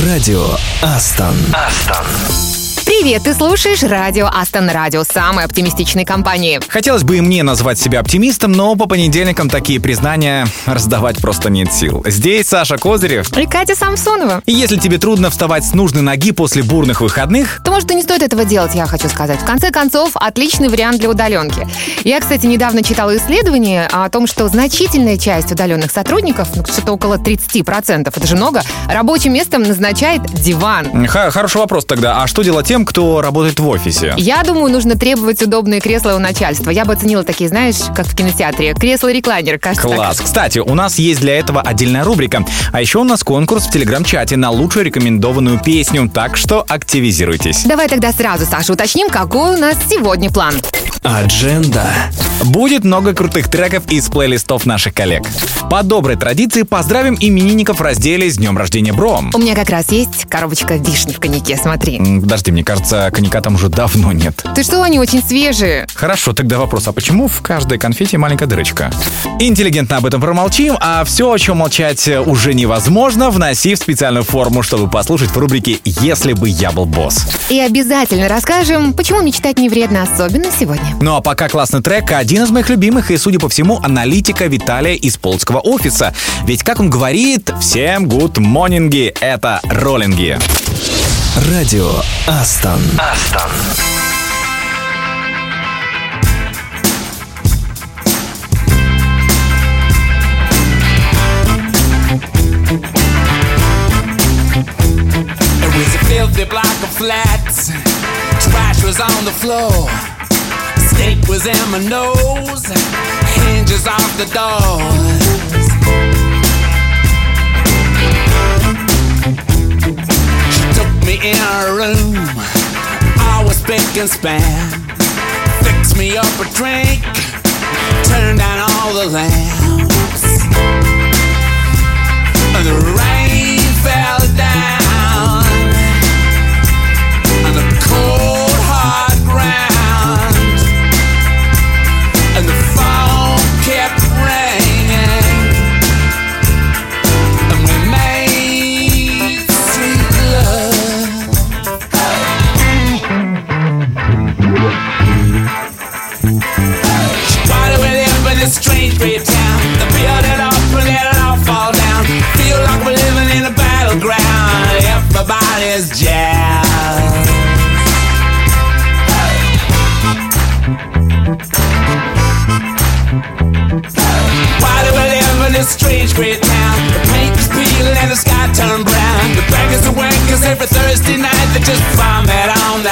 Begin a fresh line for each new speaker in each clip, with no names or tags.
Радио Астон. Астон.
Привет, ты слушаешь радио Астон Радио, самой оптимистичной компании.
Хотелось бы и мне назвать себя оптимистом, но по понедельникам такие признания раздавать просто нет сил. Здесь Саша Козырев.
И Катя Самсонова.
И если тебе трудно вставать с нужной ноги после бурных выходных,
то, может, и не стоит этого делать, я хочу сказать. В конце концов, отличный вариант для удаленки. Я, кстати, недавно читала исследование о том, что значительная часть удаленных сотрудников, ну, что-то около 30%, это же много, рабочим местом назначает диван.
Х- хороший вопрос тогда. А что делать тем, кто работает в офисе?
Я думаю, нужно требовать удобные кресла у начальства. Я бы оценила такие, знаешь, как в кинотеатре. Кресло-реклайнер, кажется.
Класс.
Так.
Кстати, у нас есть для этого отдельная рубрика. А еще у нас конкурс в телеграм-чате на лучшую рекомендованную песню, так что активизируйтесь.
Давай тогда сразу, Саша, уточним, какой у нас сегодня план.
Адженда.
Будет много крутых треков из плейлистов наших коллег. По доброй традиции поздравим именинников в разделе «С днем рождения, бро».
У меня как раз есть коробочка вишни в коньяке, смотри.
Подожди, мне кажется, коньяка там уже давно нет.
Ты что, они очень свежие.
Хорошо, тогда вопрос, а почему в каждой конфете маленькая дырочка? Интеллигентно об этом промолчим, а все, о чем молчать уже невозможно, вноси в специальную форму, чтобы послушать в рубрике «Если бы я был босс».
И обязательно расскажем, почему мечтать не вредно, особенно сегодня.
Ну а пока классный трек, один из моих любимых и, судя по всему, аналитика Виталия из Полского офиса. Ведь, как он говорит, всем good morning, это роллинги.
Радио Астон. Астон.
It was a filthy block of flats. Trash was on the floor. Steak was in my nose. Hinges off the doors. Me in her room. I was spick and span. Fixed me up a drink. Turned down all the lamps. And the rain fell down this strange great town? The paint is peeling and the sky turned brown. The beggars and workers every Thursday night they just vomit on the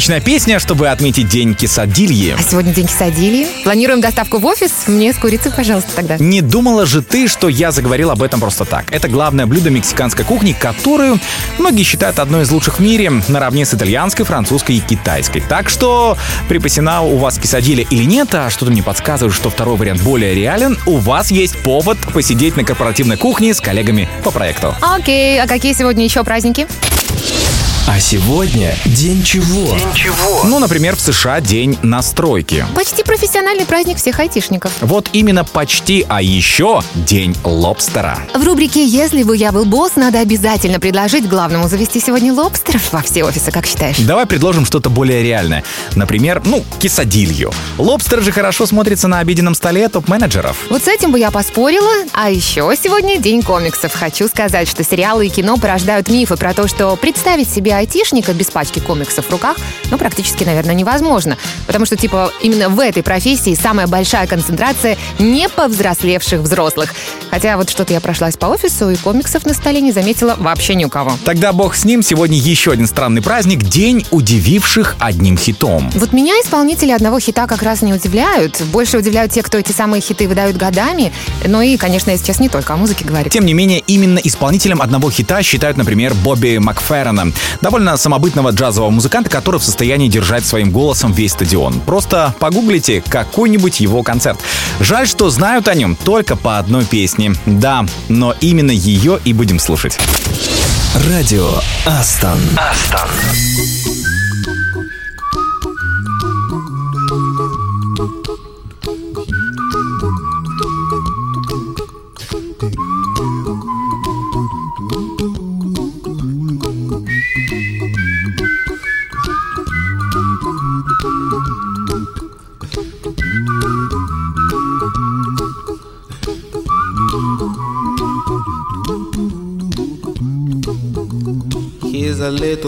Отличная песня, чтобы отметить день кисадильи.
А сегодня день кисадилии. Планируем доставку в офис. Мне с курицей, пожалуйста, тогда.
Не думала же ты, что я заговорил об этом просто так. Это главное блюдо мексиканской кухни, которую многие считают одной из лучших в мире, наравне с итальянской, французской и китайской. Так что припасена у вас кисадилья или нет, а что-то мне подсказывает, что второй вариант более реален, у вас есть повод посидеть на корпоративной кухне с коллегами по проекту.
Окей, а какие сегодня еще праздники?
А сегодня день чего?
Ну, например, в США день настройки.
Почти профессиональный праздник всех айтишников.
Вот именно почти, а еще день лобстера.
В рубрике «Если бы я был босс» надо обязательно предложить главному завести сегодня лобстеров во все офисы, как считаешь?
Давай предложим что-то более реальное. Например, ну, кисадилью. Лобстер же хорошо смотрится на обеденном столе топ-менеджеров.
Вот с этим бы я поспорила. А еще сегодня день комиксов. Хочу сказать, что сериалы и кино порождают мифы про то, что представить себе айтишника без пачки комиксов в руках, ну, практически, наверное, невозможно. Потому что, типа, именно в этой профессии самая большая концентрация не повзрослевших взрослых. Хотя вот что-то я прошлась по офису, и комиксов на столе не заметила вообще ни у кого.
Тогда бог с ним, сегодня еще один странный праздник – День удививших одним хитом.
Вот меня исполнители одного хита как раз не удивляют. Больше удивляют те, кто эти самые хиты выдают годами. Ну и, конечно, я сейчас не только о музыке говорю.
Тем не менее, именно исполнителем одного хита считают, например, Бобби Макферрона, довольно самобытного джазового музыканта, который в состоянии держать своим голосом весь стадион. Просто погуглите какой-нибудь его концерт. Жаль, что знают о нем только по одной песне. Да, но именно ее и будем слушать.
Радио Астон. Астон.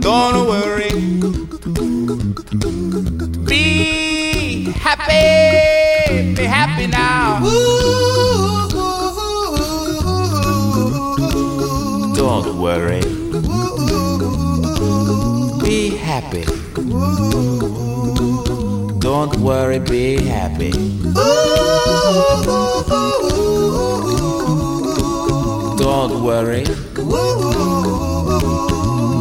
Don't worry. Be happy. Be happy now. Don't worry. Be happy. Don't worry, be happy. Don't worry.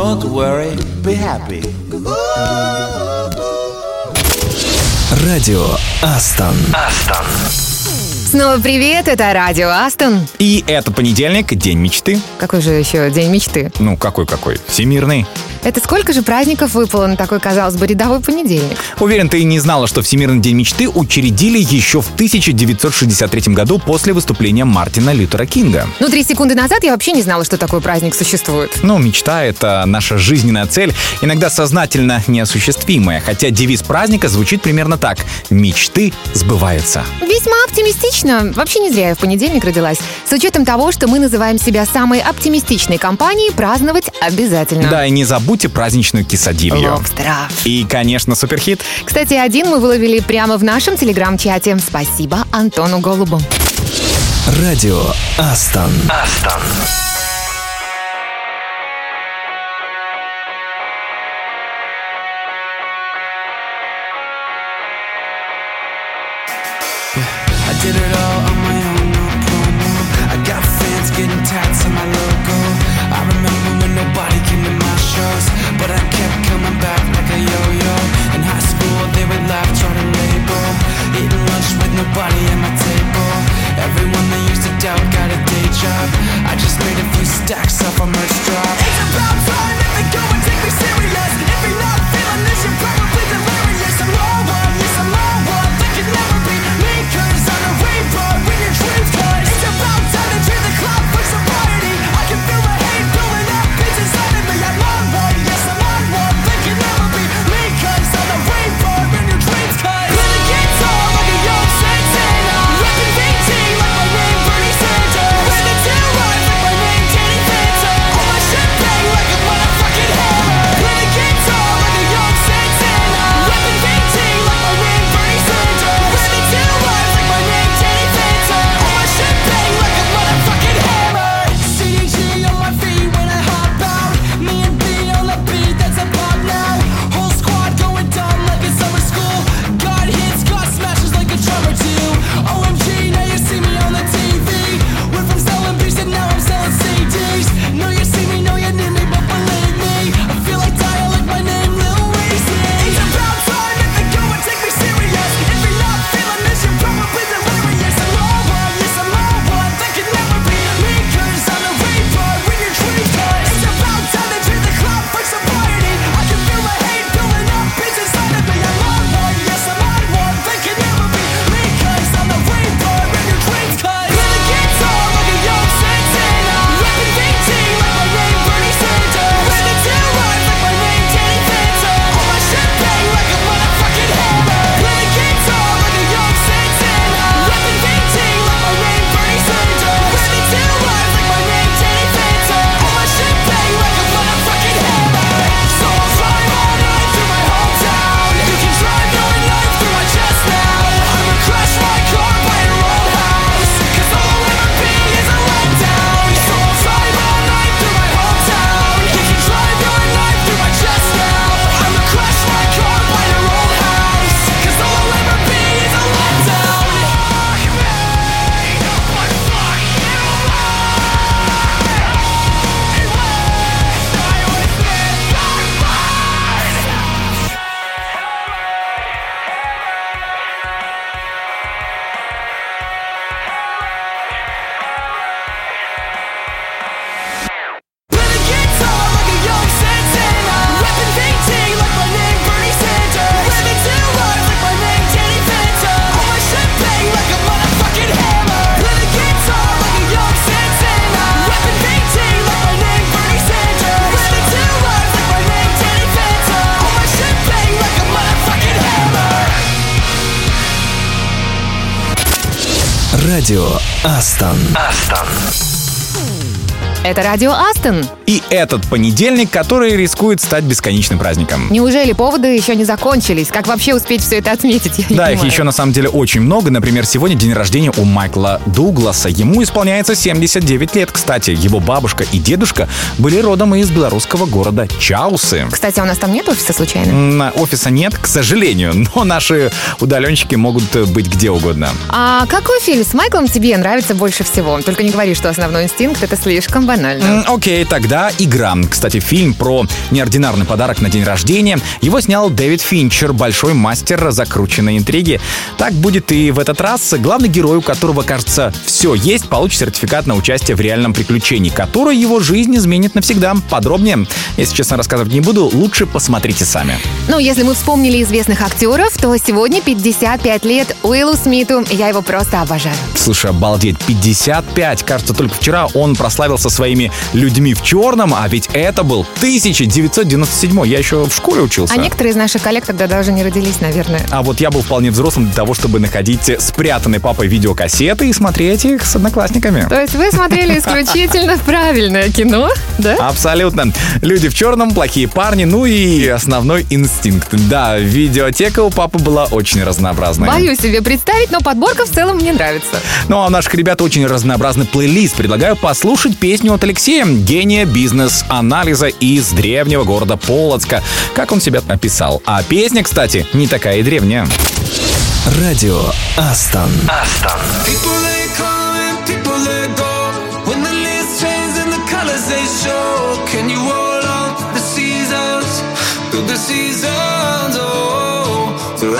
Don't worry, be happy.
Радио Астон. Астон.
Снова привет, это Радио Астон.
И это понедельник, день мечты.
Какой же еще день мечты?
Ну, какой-какой? Всемирный.
Это сколько же праздников выпало на такой, казалось бы, рядовой понедельник?
Уверен, ты и не знала, что Всемирный день мечты учредили еще в 1963 году после выступления Мартина Лютера Кинга.
Ну, три секунды назад я вообще не знала, что такой праздник существует.
Ну, мечта — это наша жизненная цель, иногда сознательно неосуществимая, хотя девиз праздника звучит примерно так «Мечты сбываются».
Весьма оптимистично. Вообще не зря я в понедельник родилась. С учетом того, что мы называем себя самой оптимистичной компанией, праздновать обязательно.
Да, и не забудьте праздничную кисадилью.
Лобстеров.
И, конечно, суперхит.
Кстати, один мы выловили прямо в нашем телеграм-чате. Спасибо Антону Голубу.
Радио Астон. Астон.
nobody at my table. Everyone that used to doubt got a day job. I just made a few
stacks off a merch drop. Астон. Астон.
Это радио Астон.
И этот понедельник, который рискует стать бесконечным праздником.
Неужели поводы еще не закончились? Как вообще успеть все это отметить? Я
Да, их
понимаю.
еще на самом деле очень много. Например, сегодня день рождения у Майкла Дугласа. Ему исполняется 79 лет. Кстати, его бабушка и дедушка были родом из белорусского города Чаусы.
Кстати, а у нас там нет офиса случайно?
М, Офиса нет, к сожалению, но наши удаленщики могут э, быть где угодно.
А какой фильм с Майклом тебе нравится больше всего? Только не говори, что основной инстинкт это слишком банально.
Окей, тогда игра. Кстати, фильм про неординарный подарок на день рождения. Его снял Дэвид Финчер, большой мастер закрученной интриги. Так будет и в этот раз. Главный герой, у которого, кажется, все есть, получит сертификат на участие в реальном приключении, которое его жизнь изменит навсегда. Подробнее, если честно рассказывать не буду, лучше посмотрите сами.
Ну, если мы вспомнили известных актеров, то сегодня 55 лет Уиллу Смиту. Я его просто обожаю.
Слушай, обалдеть, 55. Кажется, только вчера он прославился своими людьми в черном, а ведь это был 1997. Я еще в школе учился.
А некоторые из наших коллег тогда даже не родились, наверное.
А вот я был вполне взрослым для того, чтобы находить спрятанные папой видеокассеты и смотреть их с одноклассниками.
То есть вы смотрели исключительно правильное кино, да?
Абсолютно. Люди в черном, плохие парни, ну и основной инстинкт. Да, видеотека у папы была очень разнообразная.
Боюсь себе представить, но подборка в целом мне нравится.
Ну а у наших ребят очень разнообразный плейлист. Предлагаю послушать песню от Алексея, гения бизнес-анализа из древнего города Полоцка. Как он себя описал. А песня, кстати, не такая и древняя.
Радио Астон. Астон.
Can you hold on the? Through the seasons, oh. Through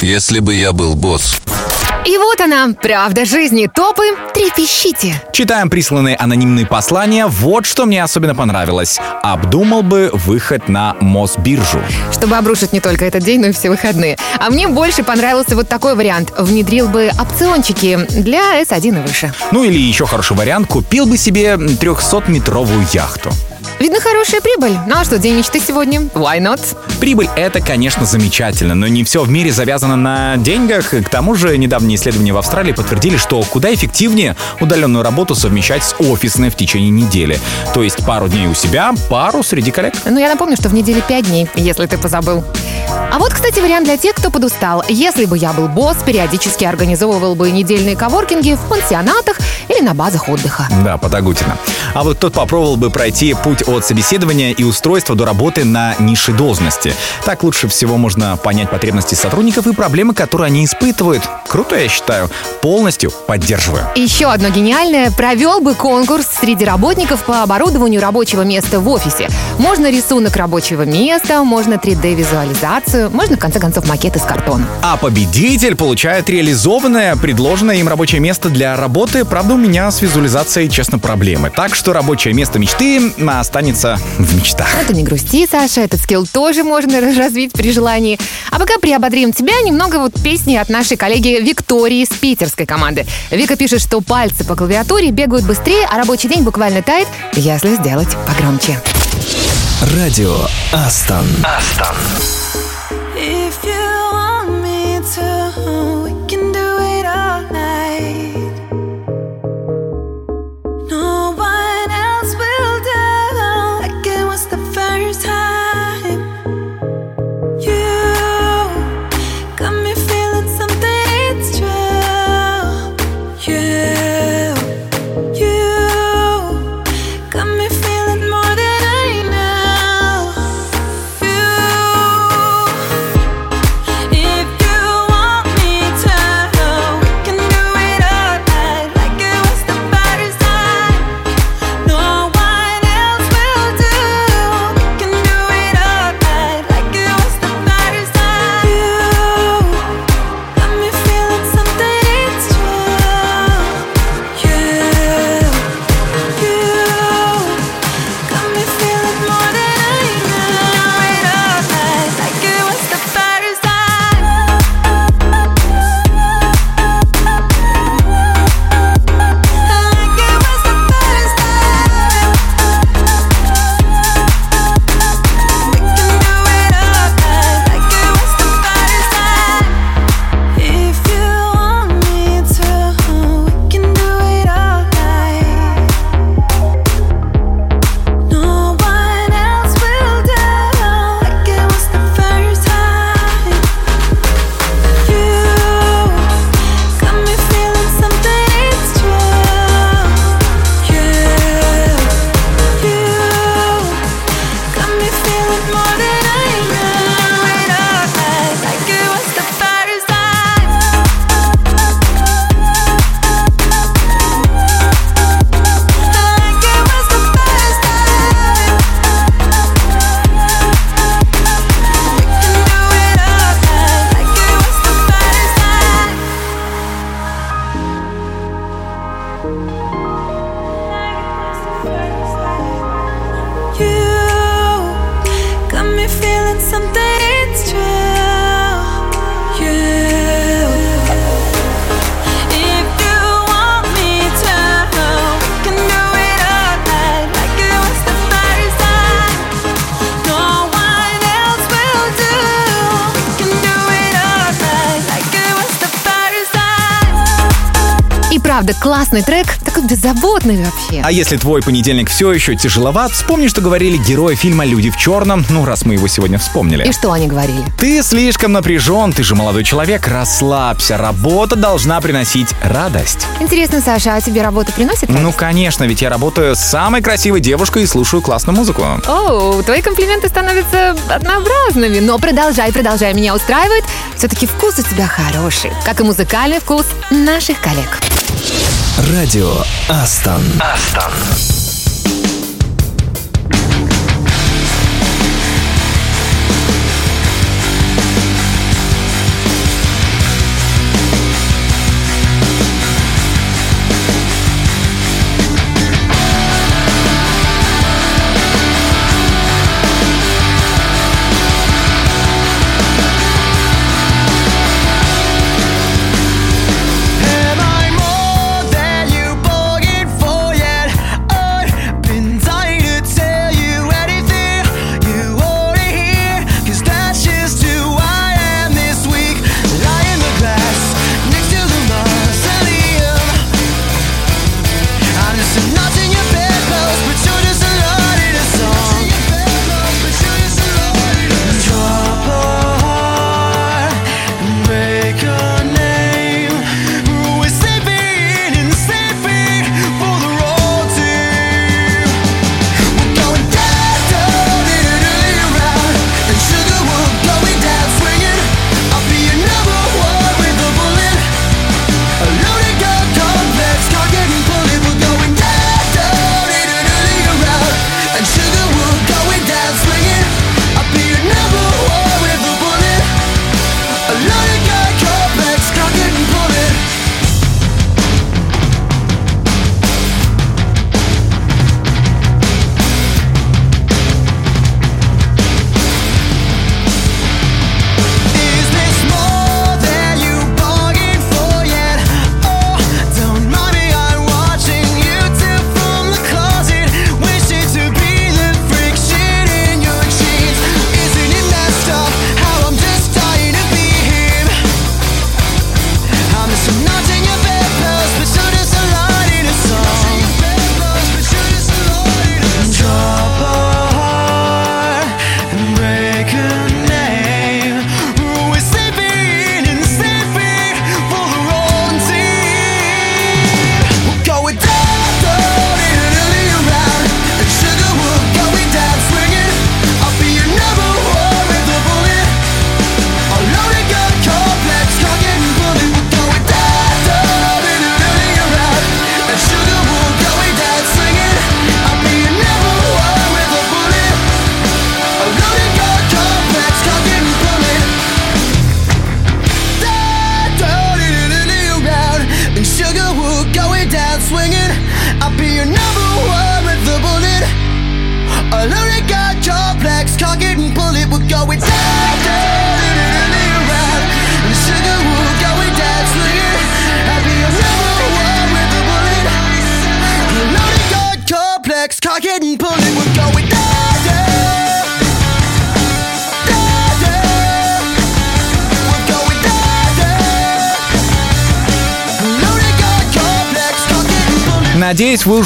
Если бы я был босс.
И вот она, правда жизни, топы, трепещите.
Читаем присланные анонимные послания. Вот что мне особенно понравилось. Обдумал бы выход на Мосбиржу.
Чтобы обрушить не только этот день, но и все выходные. А мне больше понравился вот такой вариант. Внедрил бы опциончики для S1 и выше.
Ну или еще хороший вариант, купил бы себе 300-метровую яхту.
Видно, хорошая прибыль. Ну а что, день мечты сегодня? Why not?
Прибыль — это, конечно, замечательно, но не все в мире завязано на деньгах. К тому же, недавние исследования в Австралии подтвердили, что куда эффективнее удаленную работу совмещать с офисной в течение недели. То есть пару дней у себя, пару среди коллег.
Ну, я напомню, что в неделе 5 дней, если ты позабыл. А вот, кстати, вариант для тех, кто подустал. Если бы я был босс, периодически организовывал бы недельные коворкинги в пансионатах или на базах отдыха.
Да, Потагутина. А вот тот попробовал бы пройти путь от собеседования и устройства до работы на низшей должности. Так лучше всего можно понять потребности сотрудников и проблемы, которые они испытывают. Круто, я считаю. Полностью поддерживаю.
Еще одно гениальное. Провел бы конкурс среди работников по оборудованию рабочего места в офисе. Можно рисунок рабочего места, можно 3D-визуализацию, можно, в конце концов, макет из картона.
А победитель получает реализованное, предложенное им рабочее место для работы. Правда, у меня с визуализацией, честно, проблемы. Так что рабочее место мечты останется в мечтах.
Это не грусти, Саша, этот скилл тоже можно развить при желании. А пока приободрим тебя немного вот песни от нашей коллеги Виктории с питерской команды. Вика пишет, что пальцы по клавиатуре бегают быстрее, а рабочий день буквально тает, если сделать погромче.
Радио Астон. Астон.
Вообще.
А если твой понедельник все еще тяжеловат, вспомни, что говорили герои фильма «Люди в черном», ну, раз мы его сегодня вспомнили.
И что они говорили?
Ты слишком напряжен, ты же молодой человек, расслабься, работа должна приносить радость.
Интересно, Саша, а тебе работа приносит?
Ну,
радость?
конечно, ведь я работаю с самой красивой девушкой и слушаю классную музыку.
Оу, твои комплименты становятся однообразными, но продолжай, продолжай, меня устраивает. Все-таки вкус у тебя хороший, как и музыкальный вкус наших коллег.
Радио Астон. Астон.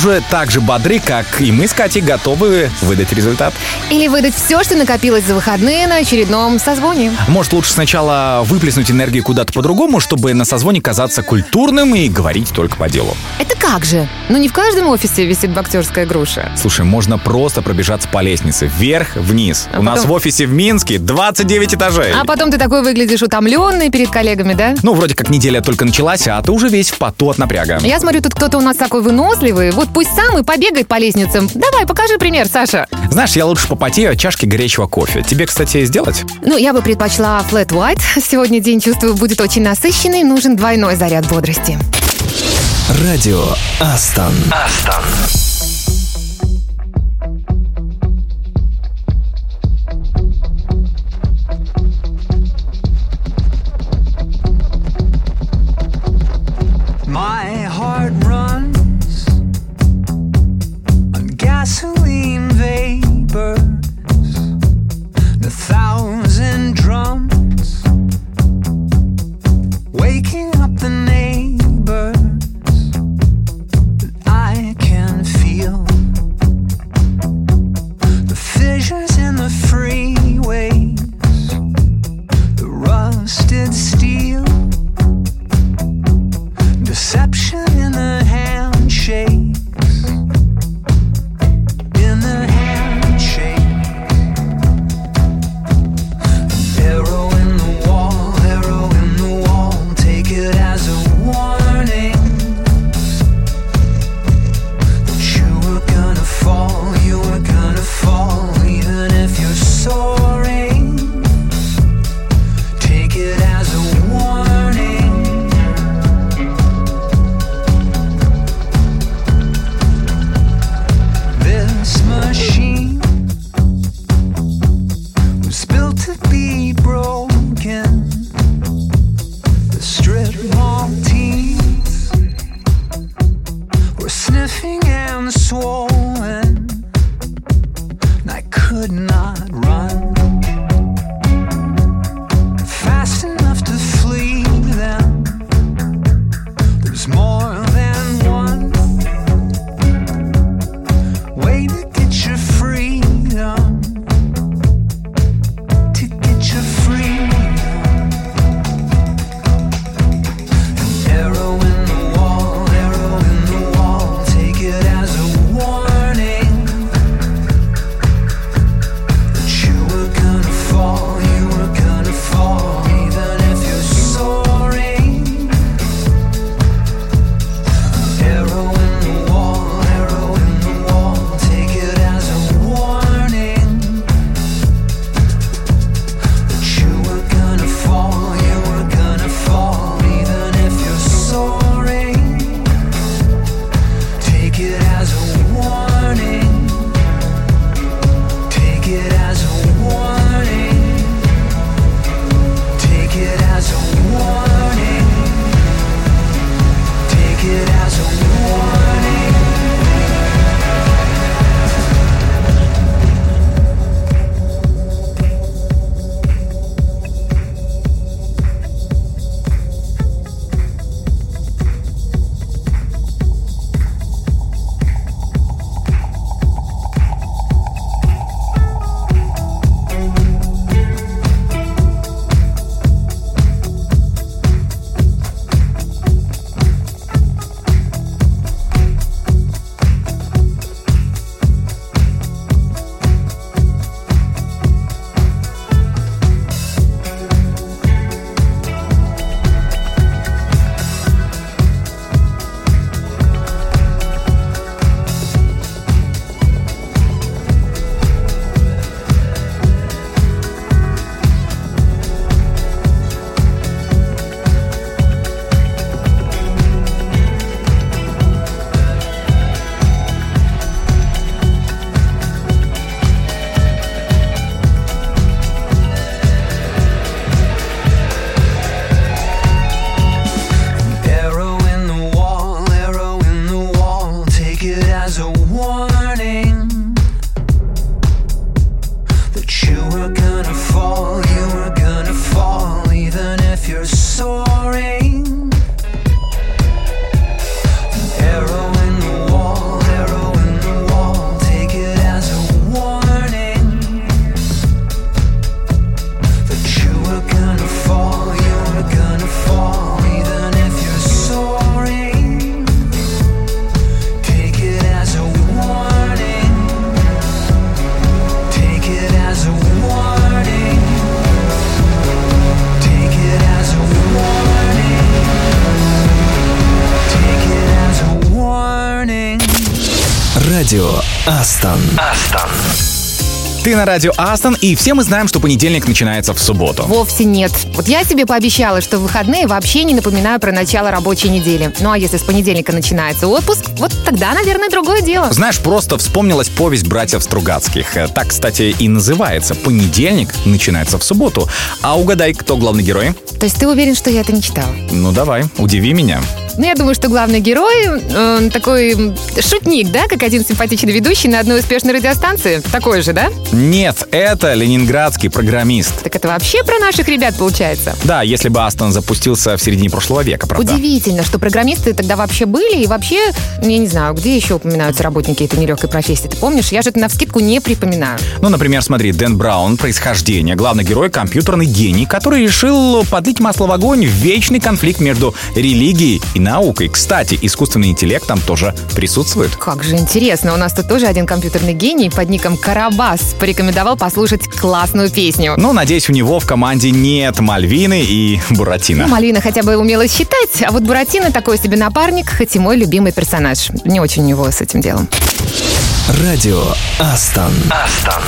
Уже так же бодры, как и мы с Катей, готовы выдать результат.
Или выдать все, что накопилось за выходные на очередном созвоне.
Может, лучше сначала выплеснуть энергию куда-то по-другому, чтобы на созвоне казаться культурным и говорить только по делу.
Это как же? Ну не в каждом офисе висит боксерская груша.
Слушай, можно просто пробежаться по лестнице. Вверх-вниз.
А
У нас
потом-
в офисе в Минске 29 этажей.
А потом ты такой выглядишь утомленный перед коллегами, да?
Ну, вроде как неделя только началась, а ты уже весь в поту от напряга.
Я смотрю, тут кто-то у нас такой выносливый. Вот пусть сам и побегает по лестницам. Давай, покажи пример, Саша.
Знаешь, я лучше попотею от чашки горячего кофе. Тебе, кстати, сделать?
Ну, я бы предпочла flat white. Сегодня день, чувствую, будет очень насыщенный. Нужен двойной заряд бодрости.
Радио Астон. Астон.
Vapors, a thousand drums, waking up the neighbors. I can feel the fissures in the freeways, the rusted
Астон. Астон.
Ты на радио Астон, и все мы знаем, что понедельник начинается в субботу.
Вовсе нет. Вот я себе пообещала, что в выходные вообще не напоминаю про начало рабочей недели. Ну а если с понедельника начинается отпуск, вот тогда, наверное, другое дело.
Знаешь, просто вспомнилась повесть братьев Стругацких. Так, кстати, и называется. Понедельник начинается в субботу. А угадай, кто главный герой?
То есть ты уверен, что я это не читала?
Ну давай, удиви меня.
Ну, я думаю, что главный герой э, такой шутник, да, как один симпатичный ведущий на одной успешной радиостанции. Такой же, да?
Нет, это ленинградский программист.
Так это вообще про наших ребят получается.
Да, если бы Астон запустился в середине прошлого века, правда?
Удивительно, что программисты тогда вообще были, и вообще, ну, я не знаю, где еще упоминаются работники этой нелегкой профессии, ты помнишь? Я же это навскидку не припоминаю.
Ну, например, смотри, Дэн Браун, происхождение, главный герой, компьютерный гений, который решил подлить масло в огонь в вечный конфликт между религией и наукой. Кстати, искусственный интеллект там тоже присутствует.
Как же интересно, у нас тут тоже один компьютерный гений под ником Карабас порекомендовал послушать классную песню.
Ну, надеюсь, у него в команде нет Мальвины и Буратино.
Ну, Малина хотя бы умела считать, а вот Буратино такой себе напарник, хоть и мой любимый персонаж. Не очень у него с этим делом.
Радио Астон. Астон.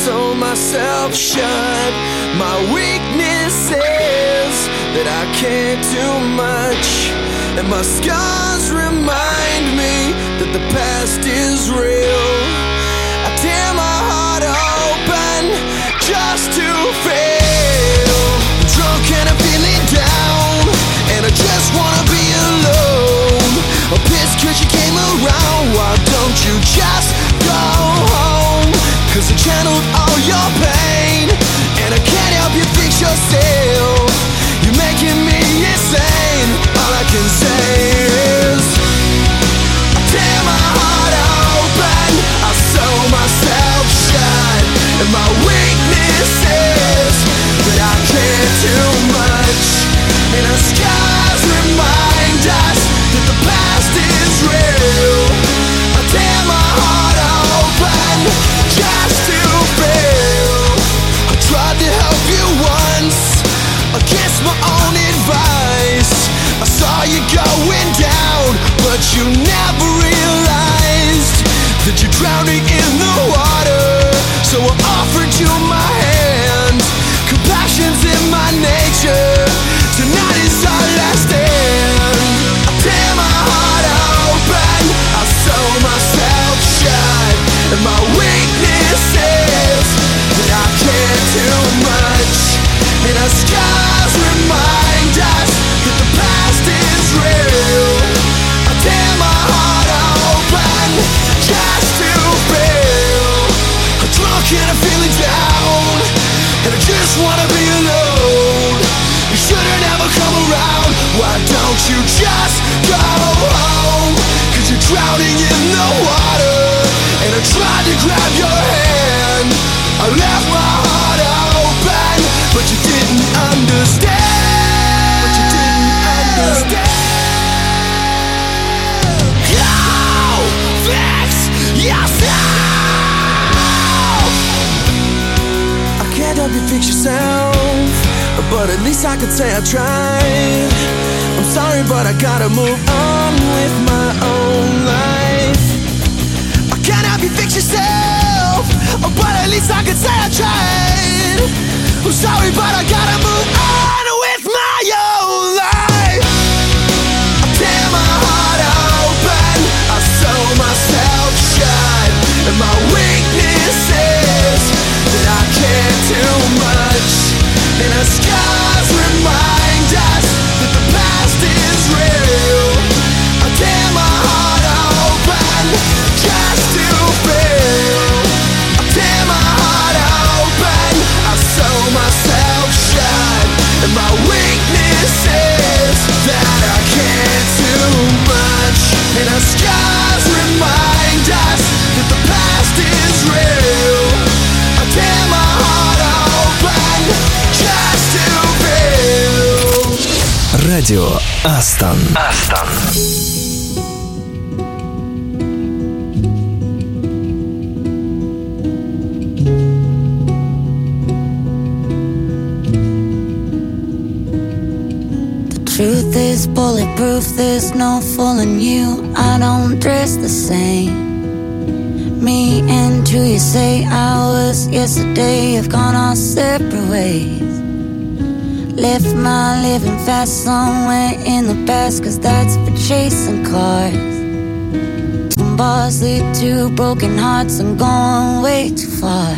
I sew myself shut. My weakness is that I can't do much, and my scars remind me that the past is real. I tear my heart open just to fail. I'm drunk and I'm feeling down, and I just wanna be alone. I'm pissed cause you came around. Why don't you just? Cause I channeled all your pain, and I can't help you fix yourself. You're making me insane. All I can say is. I tear my heart open, I sew myself shut, and my weakness is that I care too much, and our scars remind us that the past is real. Saw you going down, but you never realized that you're drowning in the water. So I offered you wanna be alone. You shouldn't ever come around. Why don't you just go home? Cause you're drowning in the water. And I tried to grab your hand. I left my heart open. But you didn't understand. Help you fix yourself, but at least I could say I tried. I'm sorry, but I gotta move on with my own life. I can't help you fix yourself, but at least I could say I tried. I'm sorry, but I gotta move on with my own life. I tear my heart open, I sew myself shut, and my weakness and our scars remind us that the past is real.
Радио Астон. Астон.
truth truth is bulletproof, there's no fooling you. I don't dress the same. Me and who you say I was yesterday have gone our separate ways. Left my living fast somewhere in the past, cause that's for chasing cars. Some bars lead to broken hearts I'm going way too far.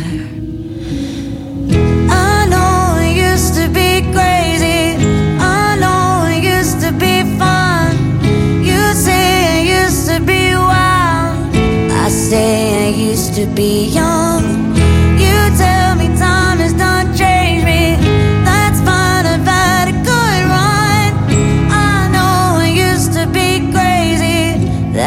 I know it used to be crazy. I know it used to be fun. You say it used to be wild. I say used to be young. You tell me time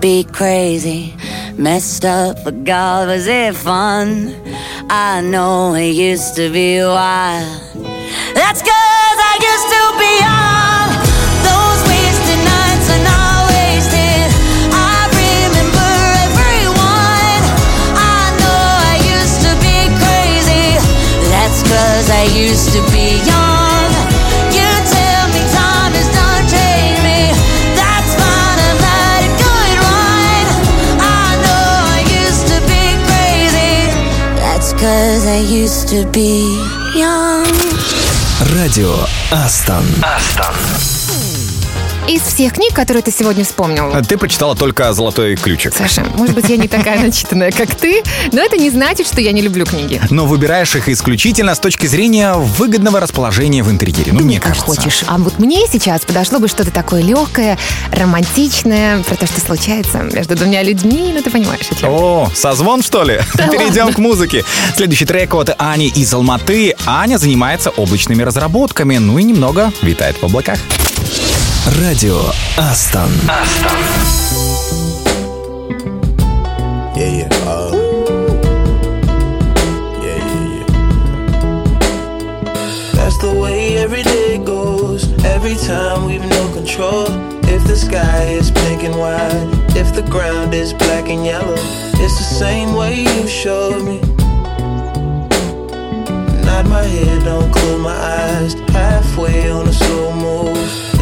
Be crazy, messed up, but God, was it fun? I know it used to be wild. That's cause I used to be young. Those wasted nights are not wasted. I remember everyone. I know I used to be crazy. That's cause I used to be young. cause I used to be young.
Радио Астон. Астон.
Из всех книг, которые ты сегодня вспомнил,
Ты прочитала только «Золотой ключик».
Саша, может быть, я не такая начитанная, как ты, но это не значит, что я не люблю книги.
Но выбираешь их исключительно с точки зрения выгодного расположения в интерьере. Ну, мне кажется.
хочешь. А вот мне сейчас подошло бы что-то такое легкое, романтичное, про то, что случается между двумя людьми, ну ты понимаешь, о чем.
О, созвон, что ли? Перейдем к музыке. Следующий трек от Ани из Алматы. Аня занимается облачными разработками, ну и немного витает в облаках.
Радио Астон.
Yeah, yeah. Uh, yeah, yeah, yeah. That's the way every day goes. Every time we've no control. If the sky is pink and white, if the ground is black and yellow, it's the same way you showed me. Nod my head, don't close my eyes. Halfway on a slow move.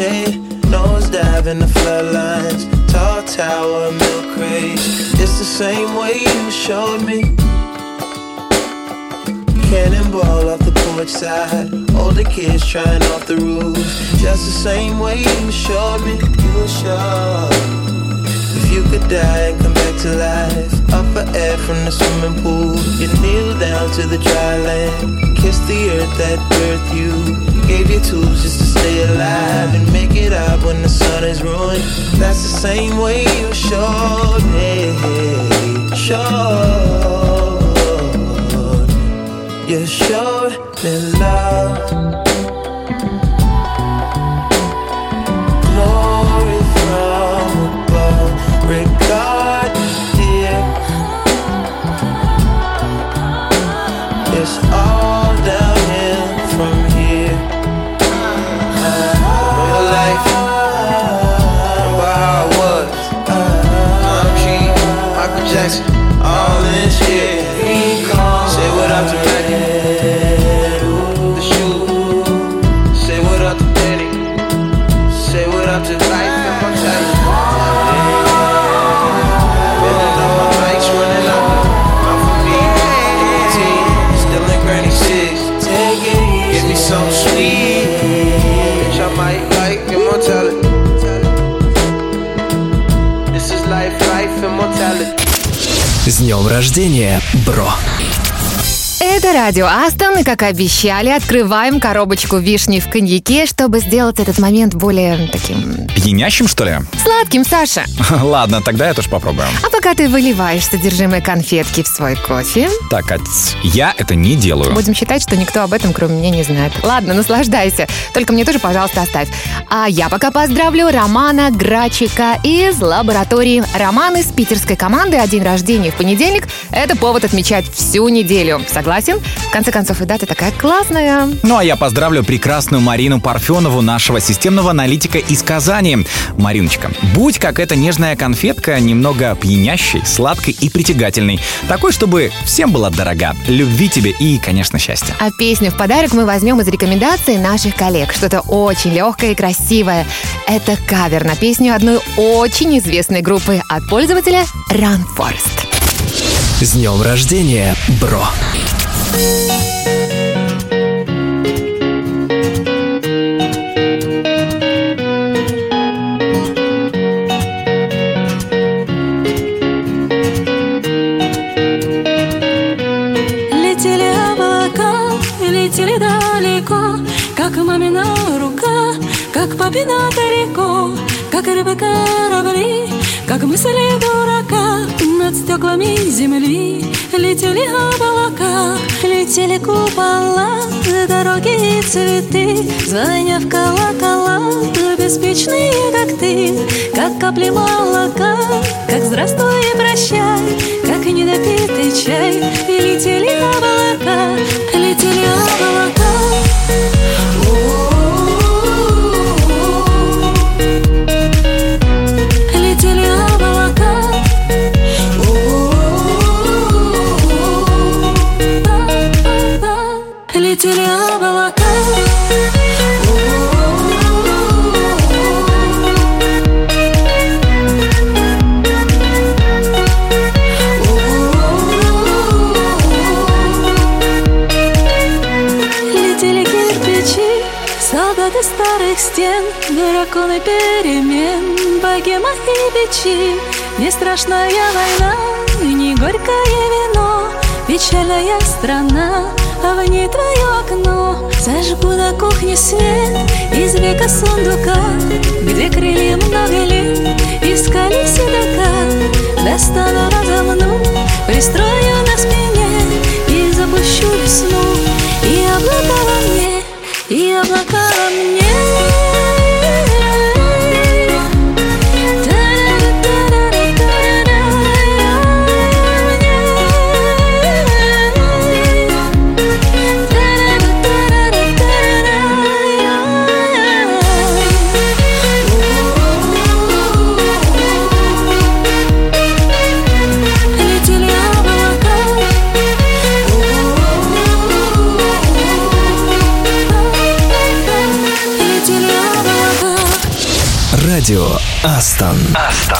shade, nosedive in the floodlines, tall tower, milk crate. It's the same way you showed me. Cannonball off the porch side. Older kids trying off the roof. Just the same way you showed me. You were sure. If you could die and come back to life, up for air from the swimming pool, you kneel down to the dry land, kiss the earth that birthed you, gave you tools just to stay alive and make it up when the sun is ruined. That's the same way you showed me, showed, you showed me love.
Днем рождения, бро!
Это радио Астон, и, как обещали, открываем коробочку вишни в коньяке, чтобы сделать этот момент более таким
Пьянящим, что ли?
сладким, Саша.
Ладно, тогда я тоже попробую.
А пока ты выливаешь содержимое конфетки в свой кофе,
Так, Кать, я это не делаю.
будем считать, что никто об этом, кроме меня, не знает. Ладно, наслаждайся. Только мне тоже, пожалуйста, оставь. А я пока поздравлю Романа Грачика из лаборатории. Роман из питерской команды, а день рождения в понедельник – это повод отмечать всю неделю. Согласен? В конце концов, и дата такая классная.
Ну а я поздравлю прекрасную Марину Парфенову, нашего системного аналитика из Казани. Мариночка, будь как эта нежная конфетка, немного пьянящей, сладкой и притягательной. Такой, чтобы всем была дорога. Любви тебе и, конечно, счастья.
А песню в подарок мы возьмем из рекомендаций наших коллег. Что-то очень легкое и красивое. Это кавер на песню одной очень известной группы от пользователя Run Forest.
С днем рождения, бро!
Летели далеко, как мамина рука, как папина далеко, как рыбы корабли, как мысли дурака над стеклами земли. Летели облака, летели купола, дороги и цветы, звоня в колокола, беспечные, как ты, как капли молока, как здравствуй и прощай, как недопитый чай. И летели драконы перемен, богема и бичи. Не страшная война, не горькое вино, печальная страна, а в ней твое окно. Зажгу на кухне свет из века сундука, где крылья много лет искали седока. Достану, разомну, пристрою на спине и запущу весну. И облака во мне, и облака во мне.
Радио Астон.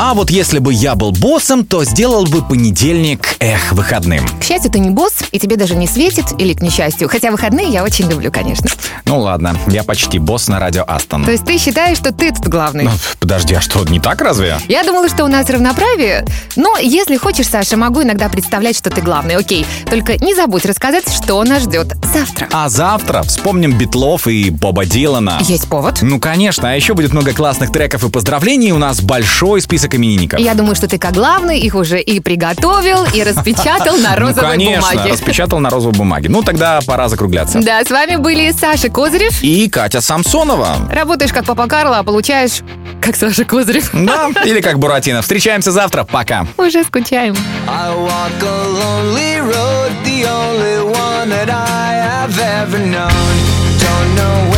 А вот если бы я был боссом, то сделал бы понедельник, эх, выходным.
К счастью, ты не босс, и тебе даже не светит, или к несчастью. Хотя выходные я очень люблю, конечно.
Ну ладно, я почти босс на радио Астон.
То есть ты считаешь, что ты тут главный?
Ну, подожди, а что, не так разве?
Я думала, что у нас равноправие, но если хочешь, Саша, могу иногда представлять, что ты главный, окей. Только не забудь рассказать, что нас ждет завтра.
А завтра вспомним Битлов и Боба Дилана.
Есть повод?
Ну, конечно, а еще будет много классных треков и поздравлений. У нас большой список именинников.
Я думаю, что ты как главный их уже и приготовил, и распечатал на
Ну,
розовой
конечно,
бумаге.
распечатал на розовой бумаге. Ну, тогда пора закругляться.
Да, с вами были Саша Козырев.
И Катя Самсонова.
Работаешь как Папа Карло, а получаешь как Саша Козырев.
Да, или как Буратино. Встречаемся завтра. Пока.
Уже скучаем.
I walk a lonely road, the only one that I have ever known. Don't know where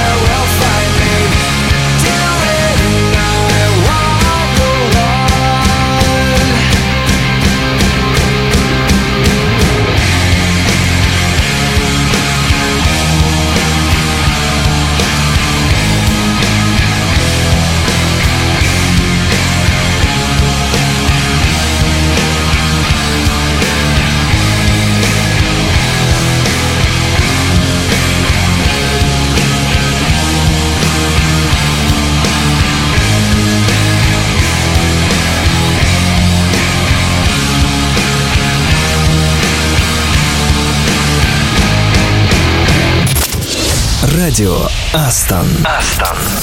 Радио Астон. Астон.